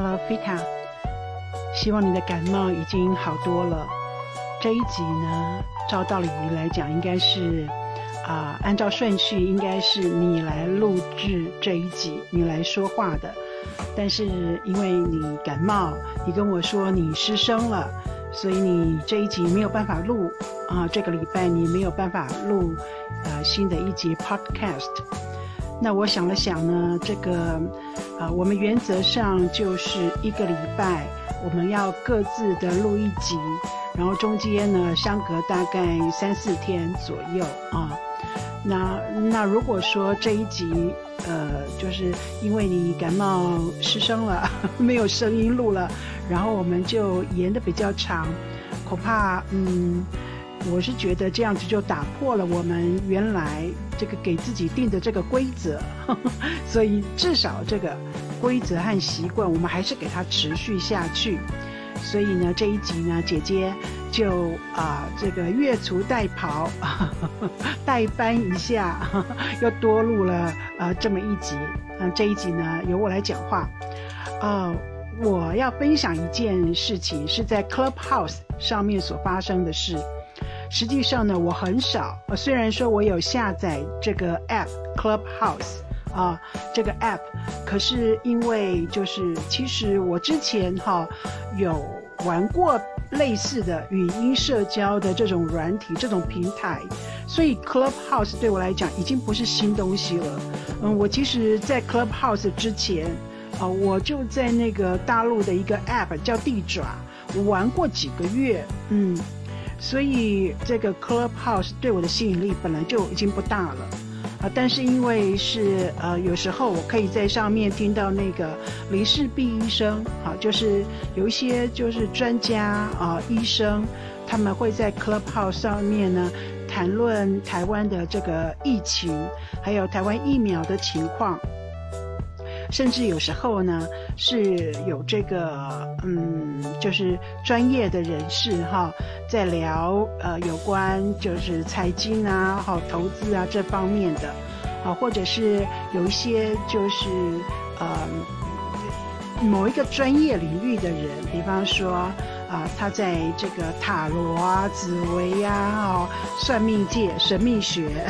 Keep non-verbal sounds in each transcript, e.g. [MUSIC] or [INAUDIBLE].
Hello Fita，希望你的感冒已经好多了。这一集呢，照道理来讲，应该是啊，按照顺序应该是你来录制这一集，你来说话的。但是因为你感冒，你跟我说你失声了，所以你这一集没有办法录啊。这个礼拜你没有办法录啊新的一集 Podcast。那我想了想呢，这个啊，我们原则上就是一个礼拜我们要各自的录一集，然后中间呢相隔大概三四天左右啊。那那如果说这一集呃，就是因为你感冒失声了，[LAUGHS] 没有声音录了，然后我们就延的比较长，恐怕嗯。我是觉得这样子就打破了我们原来这个给自己定的这个规则，[LAUGHS] 所以至少这个规则和习惯，我们还是给它持续下去。所以呢，这一集呢，姐姐就啊这个越俎代庖，[LAUGHS] 代班一下，[LAUGHS] 又多录了啊这么一集。嗯，这一集呢，由我来讲话。呃，我要分享一件事情，是在 Clubhouse 上面所发生的事。实际上呢，我很少。虽然说我有下载这个 app Clubhouse 啊，这个 app，可是因为就是其实我之前哈有玩过类似的语音社交的这种软体、这种平台，所以 Clubhouse 对我来讲已经不是新东西了。嗯，我其实，在 Clubhouse 之前啊，我就在那个大陆的一个 app 叫地爪，我玩过几个月，嗯。所以这个 Clubhouse 对我的吸引力本来就已经不大了，啊，但是因为是呃有时候我可以在上面听到那个林世璧医生，啊，就是有一些就是专家啊医生，他们会在 Clubhouse 上面呢谈论台湾的这个疫情，还有台湾疫苗的情况。甚至有时候呢，是有这个嗯，就是专业的人士哈，在聊呃有关就是财经啊、好投资啊这方面的，啊，或者是有一些就是呃某一个专业领域的人，比方说。啊，他在这个塔罗啊、紫薇呀、哦、算命界、神秘学，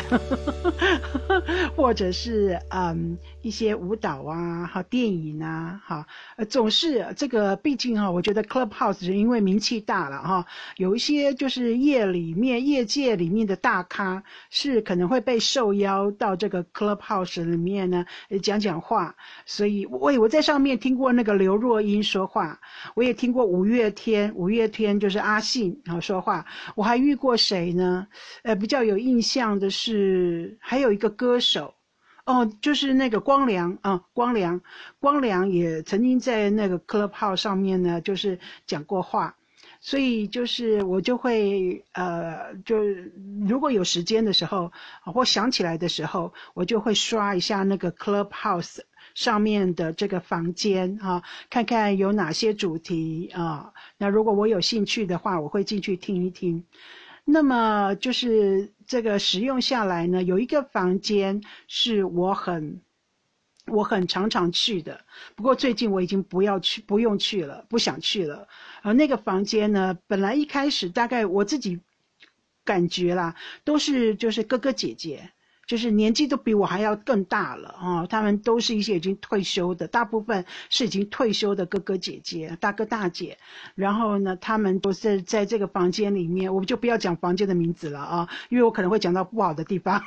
或者是嗯一些舞蹈啊、哈电影啊、哈，总是这个，毕竟哈，我觉得 Clubhouse 是因为名气大了哈，有一些就是业里面、业界里面的大咖是可能会被受邀到这个 Clubhouse 里面呢讲讲话，所以我我在上面听过那个刘若英说话，我也听过五月天。五月天就是阿信啊说话，我还遇过谁呢？呃，比较有印象的是还有一个歌手，哦，就是那个光良啊，光良，光良也曾经在那个 Clubhouse 上面呢，就是讲过话，所以就是我就会呃，就如果有时间的时候或想起来的时候，我就会刷一下那个 Clubhouse。上面的这个房间啊，看看有哪些主题啊？那如果我有兴趣的话，我会进去听一听。那么就是这个使用下来呢，有一个房间是我很我很常常去的，不过最近我已经不要去，不用去了，不想去了。而那个房间呢，本来一开始大概我自己感觉啦，都是就是哥哥姐姐。就是年纪都比我还要更大了啊！他们都是一些已经退休的，大部分是已经退休的哥哥姐姐、大哥大姐。然后呢，他们都是在这个房间里面，我们就不要讲房间的名字了啊，因为我可能会讲到不好的地方。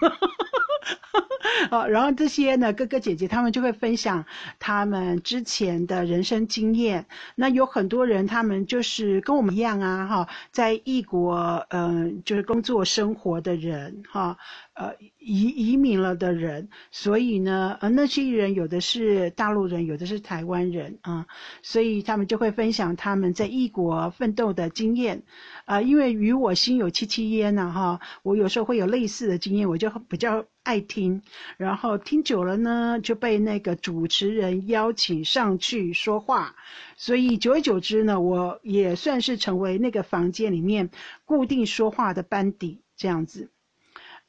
好，[LAUGHS] 然后这些呢，哥哥姐姐他们就会分享他们之前的人生经验。那有很多人，他们就是跟我们一样啊，哈，在异国，嗯，就是工作生活的人，哈。呃，移移民了的人，所以呢，呃，那些人有的是大陆人，有的是台湾人啊，所以他们就会分享他们在异国奋斗的经验，啊，因为与我心有戚戚焉呐，哈，我有时候会有类似的经验，我就比较爱听，然后听久了呢，就被那个主持人邀请上去说话，所以久而久之呢，我也算是成为那个房间里面固定说话的班底这样子。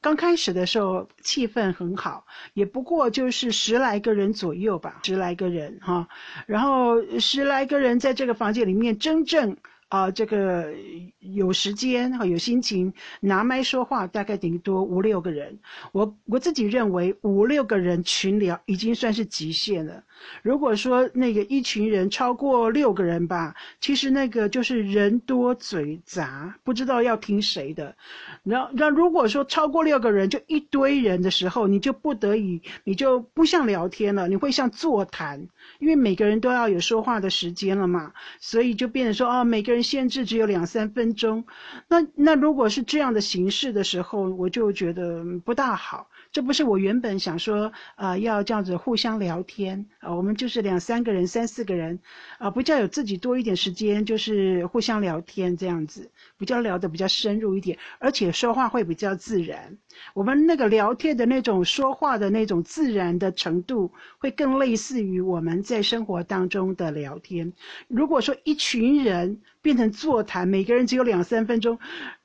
刚开始的时候气氛很好，也不过就是十来个人左右吧，十来个人哈，然后十来个人在这个房间里面真正。啊，这个有时间和有心情拿麦说话，大概顶多五六个人。我我自己认为五六个人群聊已经算是极限了。如果说那个一群人超过六个人吧，其实那个就是人多嘴杂，不知道要听谁的。那那如果说超过六个人就一堆人的时候，你就不得已，你就不像聊天了，你会像座谈，因为每个人都要有说话的时间了嘛，所以就变成说哦，每个人。限制只有两三分钟，那那如果是这样的形式的时候，我就觉得不大好。这不是我原本想说，呃，要这样子互相聊天啊，我们就是两三个人、三四个人，啊，比较有自己多一点时间，就是互相聊天这样子，比较聊得比较深入一点，而且说话会比较自然。我们那个聊天的那种说话的那种自然的程度，会更类似于我们在生活当中的聊天。如果说一群人变成座谈，每个人只有两三分钟。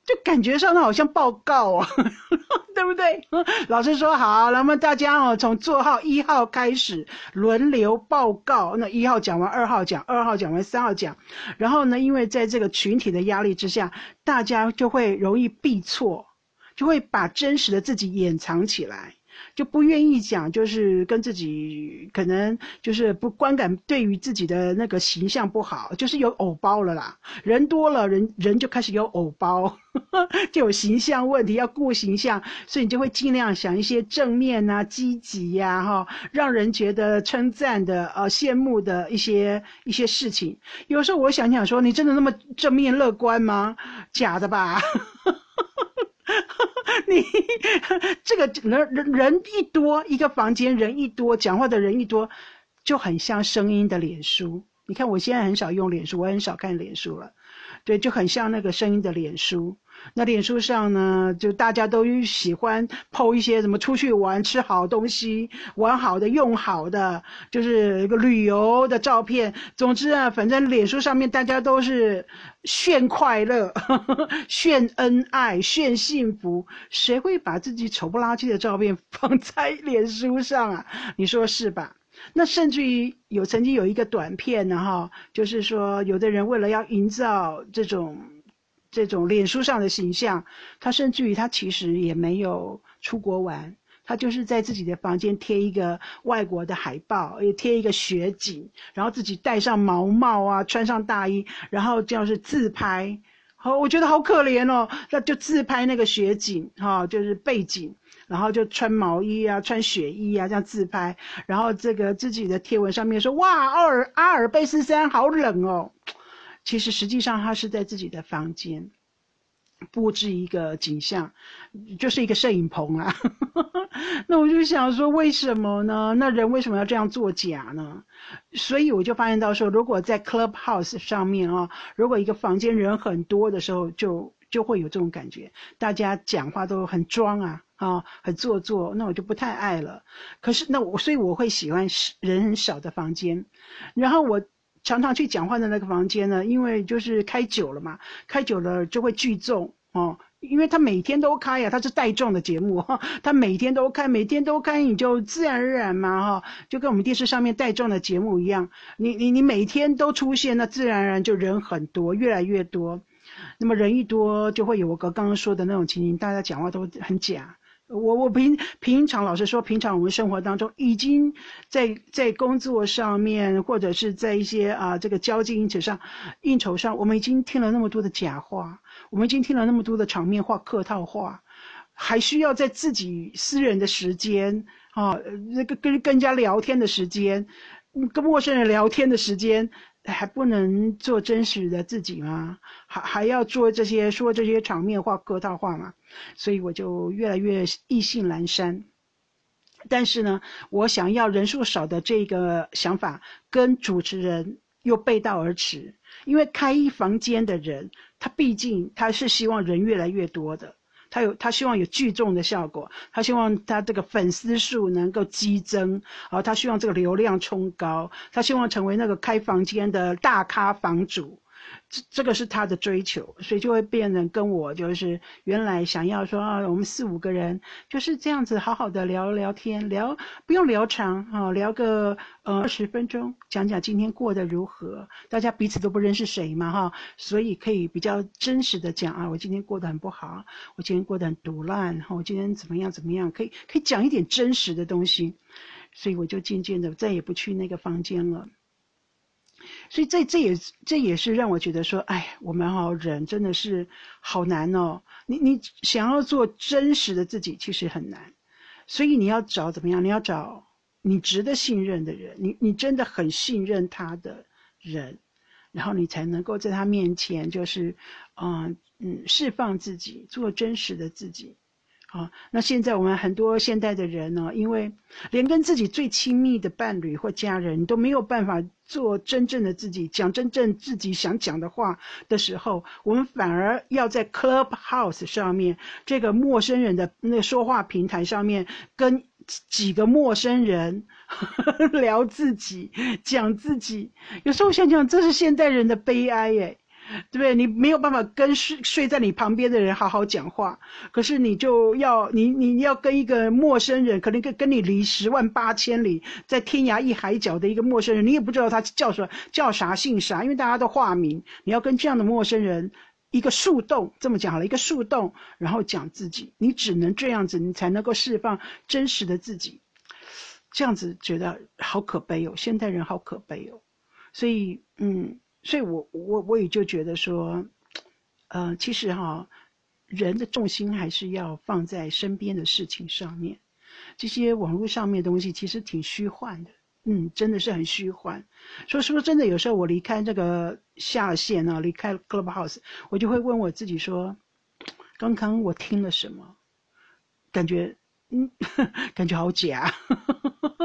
就感觉上好像报告啊，[LAUGHS] 对不对？老师说好，那么大家哦，从座号一号开始轮流报告。那一号讲完，二号讲，二号讲完，三号讲。然后呢，因为在这个群体的压力之下，大家就会容易避错，就会把真实的自己掩藏起来。就不愿意讲，就是跟自己可能就是不观感，对于自己的那个形象不好，就是有偶包了啦。人多了，人人就开始有偶包，[LAUGHS] 就有形象问题，要顾形象，所以你就会尽量想一些正面啊、积极呀、哈，让人觉得称赞的、呃羡慕的一些一些事情。有时候我想想说，你真的那么正面乐观吗？假的吧。你 [LAUGHS] 这个人人人一多，一个房间人一多，讲话的人一多，就很像声音的脸书。你看我现在很少用脸书，我很少看脸书了，对，就很像那个声音的脸书。那脸书上呢，就大家都喜欢 PO 一些什么出去玩、吃好东西、玩好的、用好的，就是一个旅游的照片。总之啊，反正脸书上面大家都是炫快乐、[LAUGHS] 炫恩爱、炫幸福，谁会把自己丑不拉几的照片 [LAUGHS] 放在脸书上啊？你说是吧？那甚至于有曾经有一个短片呢，哈，就是说有的人为了要营造这种。这种脸书上的形象，他甚至于他其实也没有出国玩，他就是在自己的房间贴一个外国的海报，也贴一个雪景，然后自己戴上毛帽啊，穿上大衣，然后就是自拍。好，我觉得好可怜哦，那就自拍那个雪景，哈，就是背景，然后就穿毛衣啊，穿雪衣啊，这样自拍，然后这个自己的贴文上面说，哇，阿尔阿尔卑斯山好冷哦。其实实际上他是在自己的房间布置一个景象，就是一个摄影棚啊。[LAUGHS] 那我就想说，为什么呢？那人为什么要这样作假呢？所以我就发现到说，如果在 Clubhouse 上面啊，如果一个房间人很多的时候，就就会有这种感觉，大家讲话都很装啊，啊，很做作，那我就不太爱了。可是那我所以我会喜欢人很少的房间，然后我。常常去讲话的那个房间呢，因为就是开久了嘛，开久了就会聚众哦，因为他每天都开呀，他是带状的节目，他每天都开，每天都开，你就自然而然嘛哈，就跟我们电视上面带状的节目一样，你你你每天都出现，那自然而然就人很多，越来越多，那么人一多就会有我刚刚说的那种情形，大家讲话都很假。我我平平常老实说，平常我们生活当中已经在在工作上面，或者是在一些啊这个交际应酬上，应酬上，我们已经听了那么多的假话，我们已经听了那么多的场面话、客套话，还需要在自己私人的时间啊，那个跟跟人家聊天的时间，跟陌生人聊天的时间。还不能做真实的自己吗？还还要做这些说这些场面话、客套话吗？所以我就越来越意兴阑珊。但是呢，我想要人数少的这个想法，跟主持人又背道而驰。因为开一房间的人，他毕竟他是希望人越来越多的。他有，他希望有聚众的效果，他希望他这个粉丝数能够激增，啊，他希望这个流量冲高，他希望成为那个开房间的大咖房主。这这个是他的追求，所以就会变成跟我就是原来想要说啊，我们四五个人就是这样子好好的聊聊天，聊不用聊长啊，聊个呃二十分钟，讲讲今天过得如何，大家彼此都不认识谁嘛哈，所以可以比较真实的讲啊，我今天过得很不好，我今天过得很毒烂，然后我今天怎么样怎么样，可以可以讲一点真实的东西，所以我就渐渐的再也不去那个房间了。所以这这也这也是让我觉得说，哎，我们哈人真的是好难哦。你你想要做真实的自己，其实很难。所以你要找怎么样？你要找你值得信任的人，你你真的很信任他的人，然后你才能够在他面前，就是嗯嗯释放自己，做真实的自己。啊，那现在我们很多现代的人呢，因为连跟自己最亲密的伴侣或家人都没有办法做真正的自己，讲真正自己想讲的话的时候，我们反而要在 Clubhouse 上面这个陌生人的那说话平台上面，跟几个陌生人 [LAUGHS] 聊自己，讲自己。有时候想想，这是现代人的悲哀耶。对不对？你没有办法跟睡睡在你旁边的人好好讲话，可是你就要你你要跟一个陌生人，可能跟跟你离十万八千里，在天涯一海角的一个陌生人，你也不知道他叫什么叫啥姓啥，因为大家都化名。你要跟这样的陌生人，一个树洞这么讲好了，一个树洞，然后讲自己，你只能这样子，你才能够释放真实的自己。这样子觉得好可悲哦，现代人好可悲哦，所以嗯。所以，我我我也就觉得说，呃，其实哈，人的重心还是要放在身边的事情上面。这些网络上面的东西其实挺虚幻的，嗯，真的是很虚幻。说说真的，有时候我离开这个下线啊，离开 Clubhouse，我就会问我自己说，刚刚我听了什么？感觉，嗯，[LAUGHS] 感觉好假，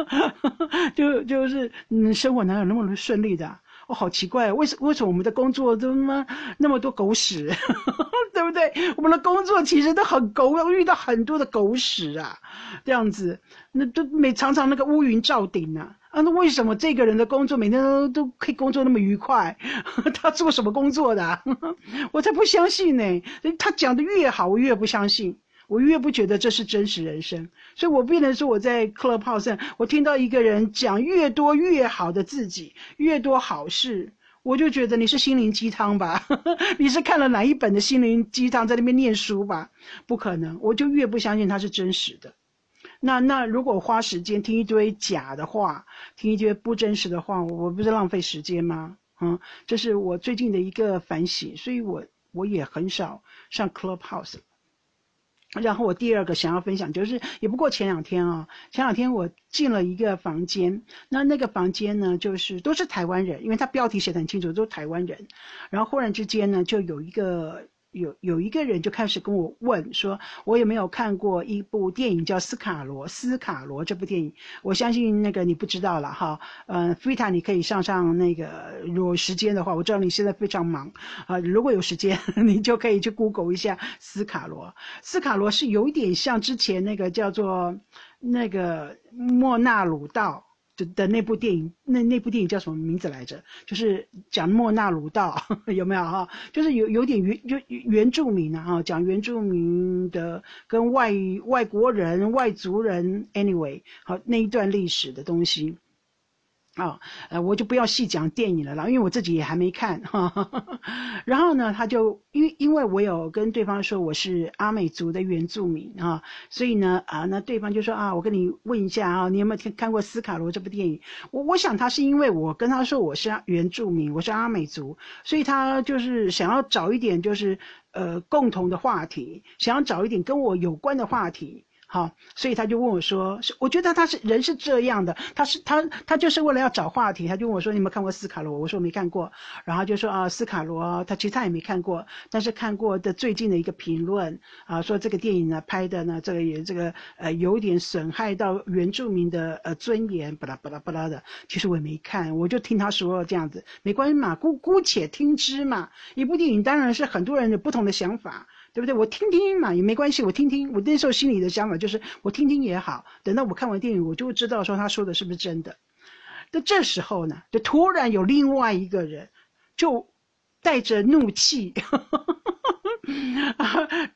[LAUGHS] 就就是嗯，生活哪有那么顺利的？哦，好奇怪，为什为什么我们的工作都他妈那么多狗屎，[LAUGHS] 对不对？我们的工作其实都很狗，遇到很多的狗屎啊，这样子，那都每常常那个乌云罩顶啊，啊，那为什么这个人的工作每天都都可以工作那么愉快？[LAUGHS] 他做什么工作的？[LAUGHS] 我才不相信呢！他讲的越好，我越不相信。我越不觉得这是真实人生，所以我不能说我在 Clubhouse 上，我听到一个人讲越多越好的自己，越多好事，我就觉得你是心灵鸡汤吧？[LAUGHS] 你是看了哪一本的心灵鸡汤在那边念书吧？不可能，我就越不相信它是真实的。那那如果花时间听一堆假的话，听一堆不真实的话，我不是浪费时间吗？嗯，这是我最近的一个反省，所以我我也很少上 Clubhouse。然后我第二个想要分享就是，也不过前两天啊，前两天我进了一个房间，那那个房间呢，就是都是台湾人，因为他标题写的很清楚，都是台湾人。然后忽然之间呢，就有一个。有有一个人就开始跟我问说，我有没有看过一部电影叫《斯卡罗》？斯卡罗这部电影，我相信那个你不知道了哈。嗯，菲塔，你可以上上那个，如果时间的话，我知道你现在非常忙啊。如果有时间，[LAUGHS] 你就可以去 Google 一下《斯卡罗》。斯卡罗是有一点像之前那个叫做那个莫纳鲁道。的的那部电影，那那部电影叫什么名字来着？就是讲莫纳鲁道，[LAUGHS] 有没有哈？就是有有点原原原住民啊，讲原住民的跟外外国人、外族人，anyway，好那一段历史的东西。啊，呃，我就不要细讲电影了啦，因为我自己也还没看。哈。[LAUGHS] 然后呢，他就因为因为我有跟对方说我是阿美族的原住民啊，所以呢，啊，那对方就说啊，我跟你问一下啊，你有没有听看过《斯卡罗》这部电影？我我想他是因为我跟他说我是原住民，我是阿美族，所以他就是想要找一点就是呃共同的话题，想要找一点跟我有关的话题。好，所以他就问我说：“是，我觉得他是人是这样的，他是他他就是为了要找话题，他就问我说：你有没有看过斯卡罗？我说没看过，然后就说啊，斯卡罗，他其实他也没看过，但是看过的最近的一个评论啊，说这个电影呢拍的呢，这个也这个呃有点损害到原住民的呃尊严，巴拉巴拉巴拉的。其实我也没看，我就听他说这样子，没关系嘛，姑姑且听之嘛。一部电影当然是很多人有不同的想法。”对不对？我听听嘛，也没关系。我听听，我那时候心里的想法就是，我听听也好。等到我看完电影，我就会知道说他说的是不是真的。那这时候呢，就突然有另外一个人，就带着怒气。[LAUGHS]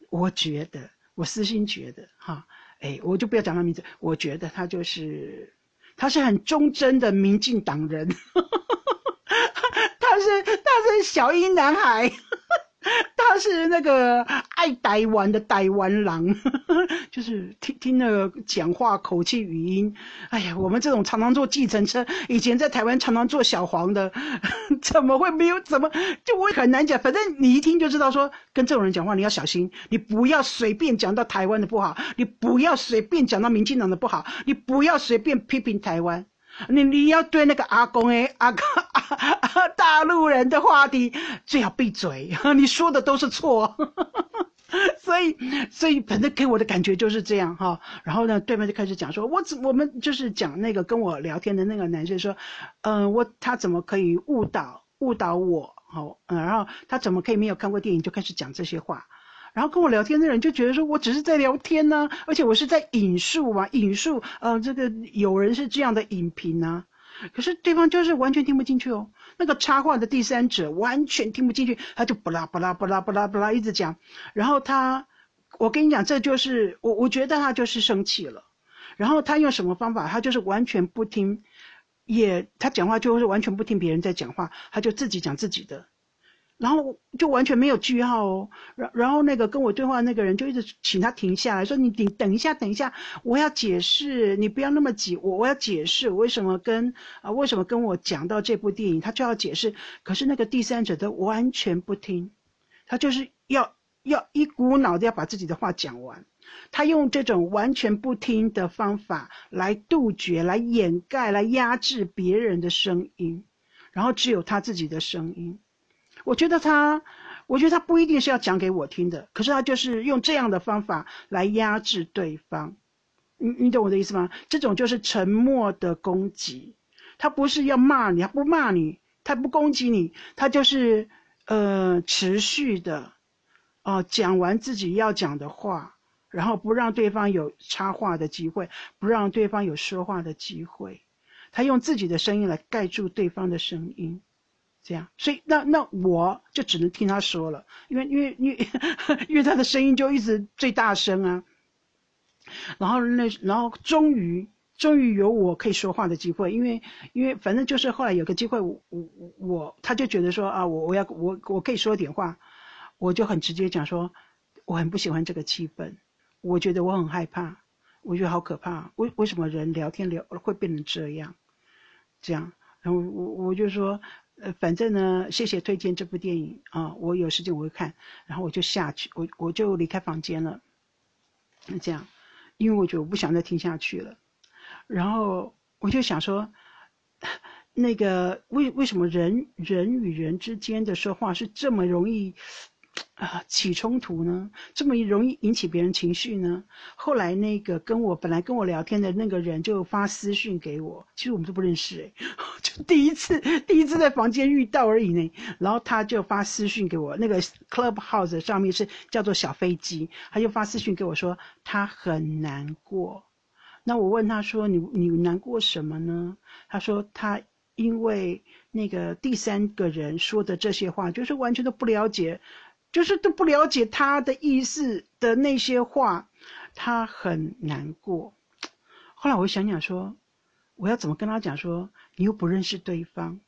我觉得，我私心觉得，哈，哎，我就不要讲他名字。我觉得他就是，他是很忠贞的民进党人，[LAUGHS] 他是他是小英男孩。[LAUGHS] 他是那个爱台湾的台湾狼，[LAUGHS] 就是听听那个讲话口气语音。哎呀，我们这种常常坐计程车，以前在台湾常常坐小黄的，[LAUGHS] 怎么会没有？怎么就我很难讲？反正你一听就知道，说跟这种人讲话你要小心，你不要随便讲到台湾的不好，你不要随便讲到民进党的不好，你不要随便批评台湾。你你要对那个阿公诶，阿公，[LAUGHS] 大陆人的话题最好闭嘴，[LAUGHS] 你说的都是错，[LAUGHS] 所以所以反正给我的感觉就是这样哈。然后呢，对面就开始讲说，我怎我们就是讲那个跟我聊天的那个男生说，嗯，我他怎么可以误导误导我？好，嗯，然后他怎么可以没有看过电影就开始讲这些话？然后跟我聊天的人就觉得说，我只是在聊天呢，而且我是在引述嘛，引述，呃，这个有人是这样的影评啊，可是对方就是完全听不进去哦，那个插话的第三者完全听不进去，他就不拉不拉不拉不拉不拉一直讲，然后他，我跟你讲，这就是我我觉得他就是生气了，然后他用什么方法，他就是完全不听，也他讲话就是完全不听别人在讲话，他就自己讲自己的。然后就完全没有句号哦，然然后那个跟我对话那个人就一直请他停下来说：“你等等一下，等一下，我要解释，你不要那么急，我我要解释为什么跟啊为什么跟我讲到这部电影，他就要解释。可是那个第三者都完全不听，他就是要要一股脑的要把自己的话讲完，他用这种完全不听的方法来杜绝、来掩盖、来压制别人的声音，然后只有他自己的声音。”我觉得他，我觉得他不一定是要讲给我听的，可是他就是用这样的方法来压制对方，你你懂我的意思吗？这种就是沉默的攻击，他不是要骂你，他不骂你，他不攻击你，他就是呃持续的，哦讲完自己要讲的话，然后不让对方有插话的机会，不让对方有说话的机会，他用自己的声音来盖住对方的声音。这样，所以那那我就只能听他说了，因为因为因为因为他的声音就一直最大声啊。然后那然后终于终于有我可以说话的机会，因为因为反正就是后来有个机会，我我我他就觉得说啊，我我要我我可以说点话，我就很直接讲说，我很不喜欢这个气氛，我觉得我很害怕，我觉得好可怕，为为什么人聊天聊会变成这样？这样，然后我我就说。呃，反正呢，谢谢推荐这部电影啊，我有时间我会看，然后我就下去，我我就离开房间了。那这样，因为我觉得我不想再听下去了，然后我就想说，那个为为什么人人与人之间的说话是这么容易？啊，起冲突呢，这么容易引起别人情绪呢？后来那个跟我本来跟我聊天的那个人就发私讯给我，其实我们都不认识哎，[LAUGHS] 就第一次第一次在房间遇到而已呢。然后他就发私讯给我，那个 Clubhouse 上面是叫做小飞机，他就发私讯给我说他很难过。那我问他说你你难过什么呢？他说他因为那个第三个人说的这些话，就是完全都不了解。就是都不了解他的意思的那些话，他很难过。后来我想想说，我要怎么跟他讲说，你又不认识对方，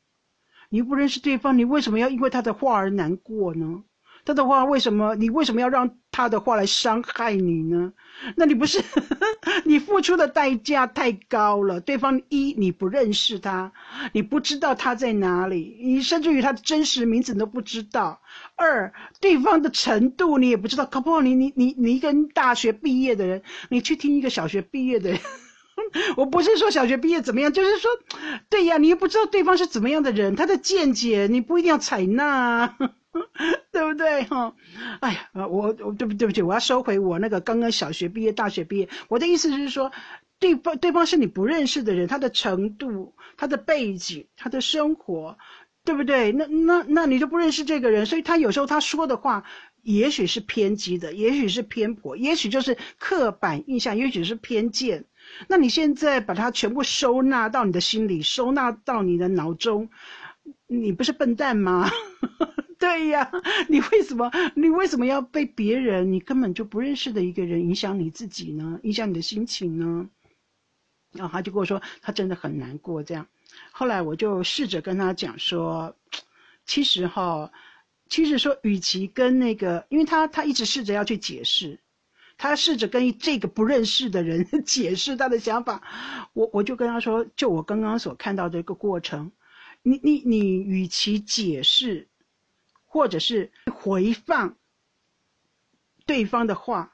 你又不认识对方，你为什么要因为他的话而难过呢？他的话为什么？你为什么要让他的话来伤害你呢？那你不是 [LAUGHS] 你付出的代价太高了？对方一你不认识他，你不知道他在哪里，你甚至于他的真实名字你都不知道。二对方的程度你也不知道，可不好你你你你一个大学毕业的人，你去听一个小学毕业的人，[LAUGHS] 我不是说小学毕业怎么样，就是说，对呀，你又不知道对方是怎么样的人，他的见解你不一定要采纳。[LAUGHS] 对不对哈？哎呀，我我对不对不起，我要收回我那个刚刚小学毕业、大学毕业。我的意思是说，对方对方是你不认识的人，他的程度、他的背景、他的生活，对不对？那那那你就不认识这个人，所以他有时候他说的话，也许是偏激的，也许是偏颇，也许就是刻板印象，也许是偏见。那你现在把它全部收纳到你的心里，收纳到你的脑中。你不是笨蛋吗？[LAUGHS] 对呀，你为什么你为什么要被别人你根本就不认识的一个人影响你自己呢？影响你的心情呢？然后他就跟我说，他真的很难过。这样，后来我就试着跟他讲说，其实哈，其实说，与其跟那个，因为他他一直试着要去解释，他试着跟这个不认识的人 [LAUGHS] 解释他的想法，我我就跟他说，就我刚刚所看到的一个过程，你你你，与其解释，或者是回放对方的话，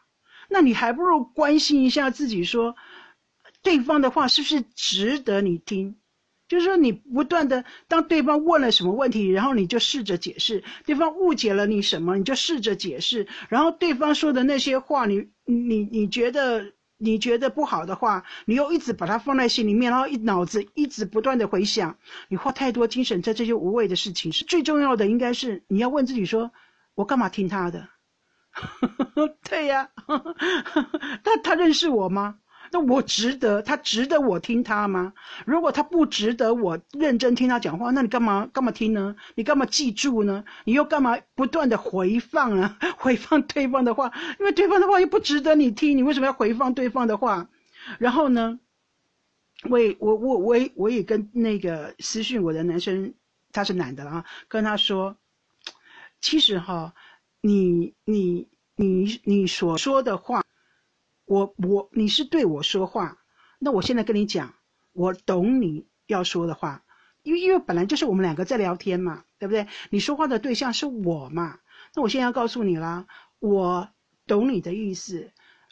那你还不如关心一下自己说。对方的话是不是值得你听？就是说，你不断的当对方问了什么问题，然后你就试着解释；对方误解了你什么，你就试着解释。然后对方说的那些话，你你你觉得你觉得不好的话，你又一直把它放在心里面，然后一脑子一直不断的回想。你花太多精神在这些无谓的事情，是最重要的。应该是你要问自己说：我干嘛听他的？[LAUGHS] 对呀，[LAUGHS] 他他认识我吗？那我值得他值得我听他吗？如果他不值得我认真听他讲话，那你干嘛干嘛听呢？你干嘛记住呢？你又干嘛不断的回放啊？[LAUGHS] 回放对方的话，因为对方的话又不值得你听，你为什么要回放对方的话？然后呢，我也我我我也我也跟那个私讯我的男生，他是男的啊，跟他说，其实哈，你你你你所说的话。我我你是对我说话，那我现在跟你讲，我懂你要说的话，因为因为本来就是我们两个在聊天嘛，对不对？你说话的对象是我嘛，那我现在要告诉你啦，我懂你的意思，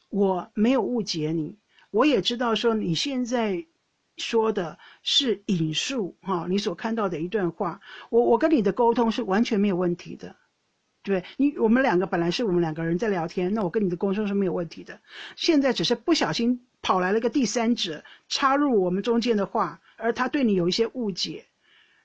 我没有误解你，我也知道说你现在说的是引述哈，你所看到的一段话，我我跟你的沟通是完全没有问题的。对你，我们两个本来是我们两个人在聊天，那我跟你的沟通是没有问题的。现在只是不小心跑来了个第三者，插入我们中间的话，而他对你有一些误解，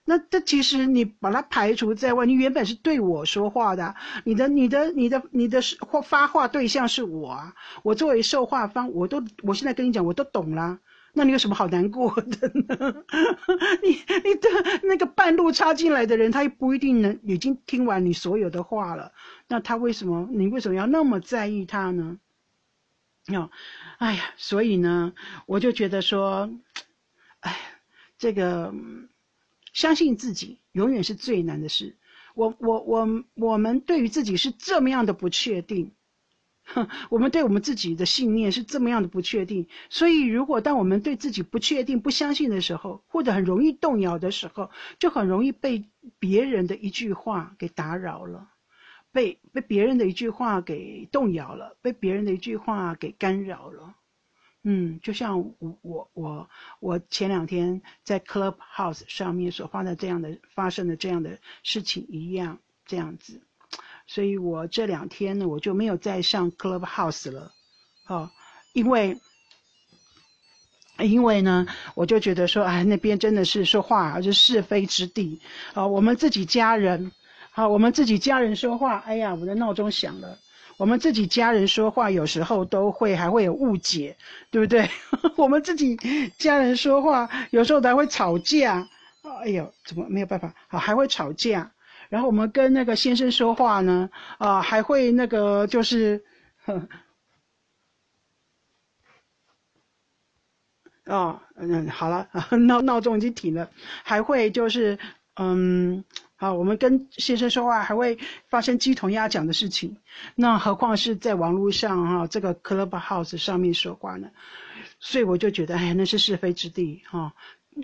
那这其实你把它排除在外。你原本是对我说话的，你的、你的、你的、你的话发话对象是我啊，我作为受话方，我都我现在跟你讲，我都懂了。那你有什么好难过 [LAUGHS] 的呢？你你的那个半路插进来的人，他也不一定能已经听完你所有的话了。那他为什么？你为什么要那么在意他呢？哟，哎呀，所以呢，我就觉得说，哎，这个相信自己永远是最难的事。我我我我们对于自己是这么样的不确定。[LAUGHS] 我们对我们自己的信念是这么样的不确定，所以如果当我们对自己不确定、不相信的时候，或者很容易动摇的时候，就很容易被别人的一句话给打扰了，被被别人的一句话给动摇了，被别人的一句话给干扰了。嗯，就像我我我我前两天在 Clubhouse 上面所发的这样的发生的这样的事情一样，这样子。所以我这两天呢，我就没有再上 Clubhouse 了，哦，因为，因为呢，我就觉得说，哎，那边真的是说话就是是非之地，啊，我们自己家人，好，我们自己家人说话，哎呀，我的闹钟响了，我们自己家人说话有时候都会还会有误解，对不对？[LAUGHS] 我们自己家人说话有时候还会吵架，哎呦，怎么没有办法？好，还会吵架。然后我们跟那个先生说话呢，啊，还会那个就是，哦，[LAUGHS] 嗯，好了，[LAUGHS] 闹闹钟已经停了，还会就是，嗯，好，我们跟先生说话还会发生鸡同鸭讲的事情，那何况是在网络上哈，这个 Clubhouse 上面说话呢？所以我就觉得，哎，那是是非之地哈，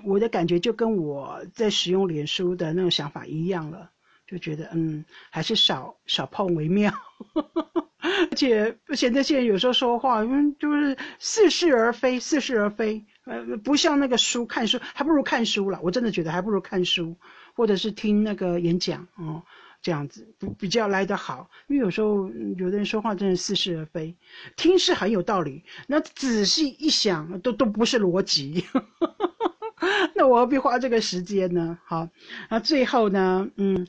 我的感觉就跟我在使用脸书的那种想法一样了。就觉得嗯，还是少少碰为妙，[LAUGHS] 而且现在现在有时候说话，嗯，就是似是而非，似是而非，呃，不像那个书看书，还不如看书了。我真的觉得还不如看书，或者是听那个演讲哦，这样子比比较来得好。因为有时候有的人说话真的似是而非，听是很有道理，那仔细一想，都都不是逻辑。[LAUGHS] 那我何必花这个时间呢？好，那最后呢，嗯。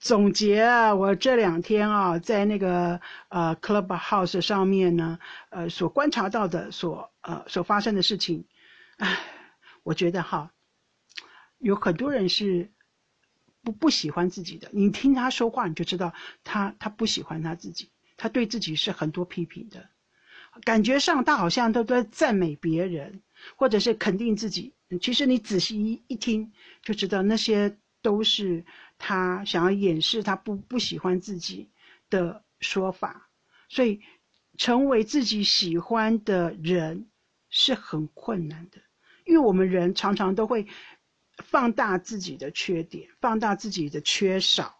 总结啊，我这两天啊，在那个呃 Clubhouse 上面呢，呃，所观察到的，所呃所发生的事情，唉，我觉得哈，有很多人是不不喜欢自己的。你听他说话，你就知道他他不喜欢他自己，他对自己是很多批评的，感觉上他好像都在赞美别人，或者是肯定自己。其实你仔细一一听，就知道那些都是他想要掩饰他不不喜欢自己的说法。所以，成为自己喜欢的人是很困难的，因为我们人常常都会。放大自己的缺点，放大自己的缺少，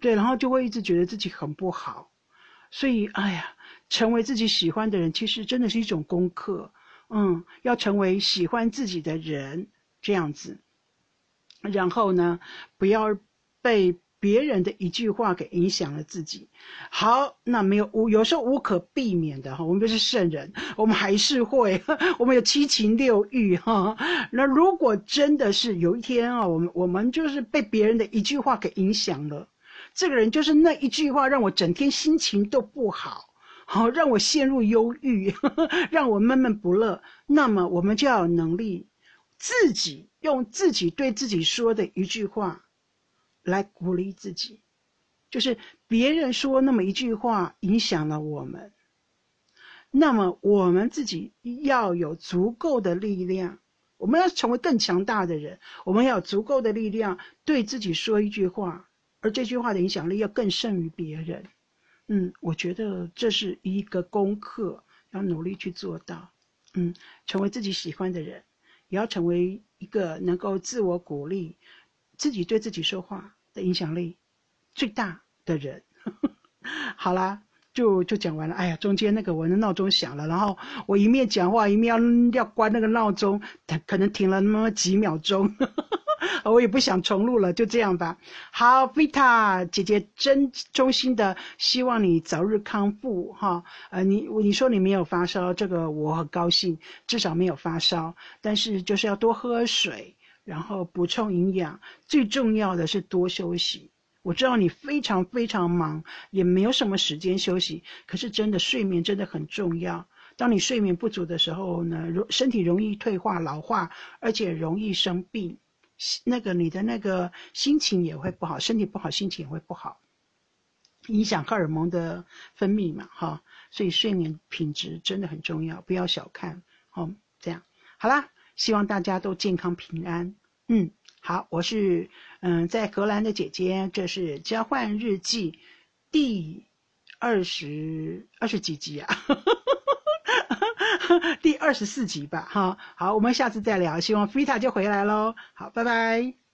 对，然后就会一直觉得自己很不好，所以，哎呀，成为自己喜欢的人，其实真的是一种功课，嗯，要成为喜欢自己的人，这样子，然后呢，不要被。别人的一句话给影响了自己，好，那没有无有时候无可避免的哈，我们不是圣人，我们还是会，[LAUGHS] 我们有七情六欲哈。那如果真的是有一天啊，我们我们就是被别人的一句话给影响了，这个人就是那一句话让我整天心情都不好，好让我陷入忧郁，[LAUGHS] 让我闷闷不乐，那么我们就要有能力，自己用自己对自己说的一句话。来鼓励自己，就是别人说那么一句话影响了我们，那么我们自己要有足够的力量，我们要成为更强大的人，我们要有足够的力量对自己说一句话，而这句话的影响力要更胜于别人。嗯，我觉得这是一个功课，要努力去做到。嗯，成为自己喜欢的人，也要成为一个能够自我鼓励、自己对自己说话。影响力最大的人，[LAUGHS] 好啦，就就讲完了。哎呀，中间那个我的闹钟响了，然后我一面讲话一面要要关那个闹钟，可能停了那么几秒钟，[LAUGHS] 我也不想重录了，就这样吧。好，Vita 姐姐真衷心的希望你早日康复哈。呃，你你说你没有发烧，这个我很高兴，至少没有发烧，但是就是要多喝水。然后补充营养，最重要的是多休息。我知道你非常非常忙，也没有什么时间休息。可是真的睡眠真的很重要。当你睡眠不足的时候呢，身体容易退化老化，而且容易生病。那个你的那个心情也会不好，身体不好，心情也会不好，影响荷尔蒙的分泌嘛，哈。所以睡眠品质真的很重要，不要小看。好，这样好啦。希望大家都健康平安。嗯，好，我是嗯在荷兰的姐姐，这是交换日记第二十二十几集啊，[LAUGHS] 第二十四集吧。哈，好，我们下次再聊。希望菲塔就回来喽。好，拜拜。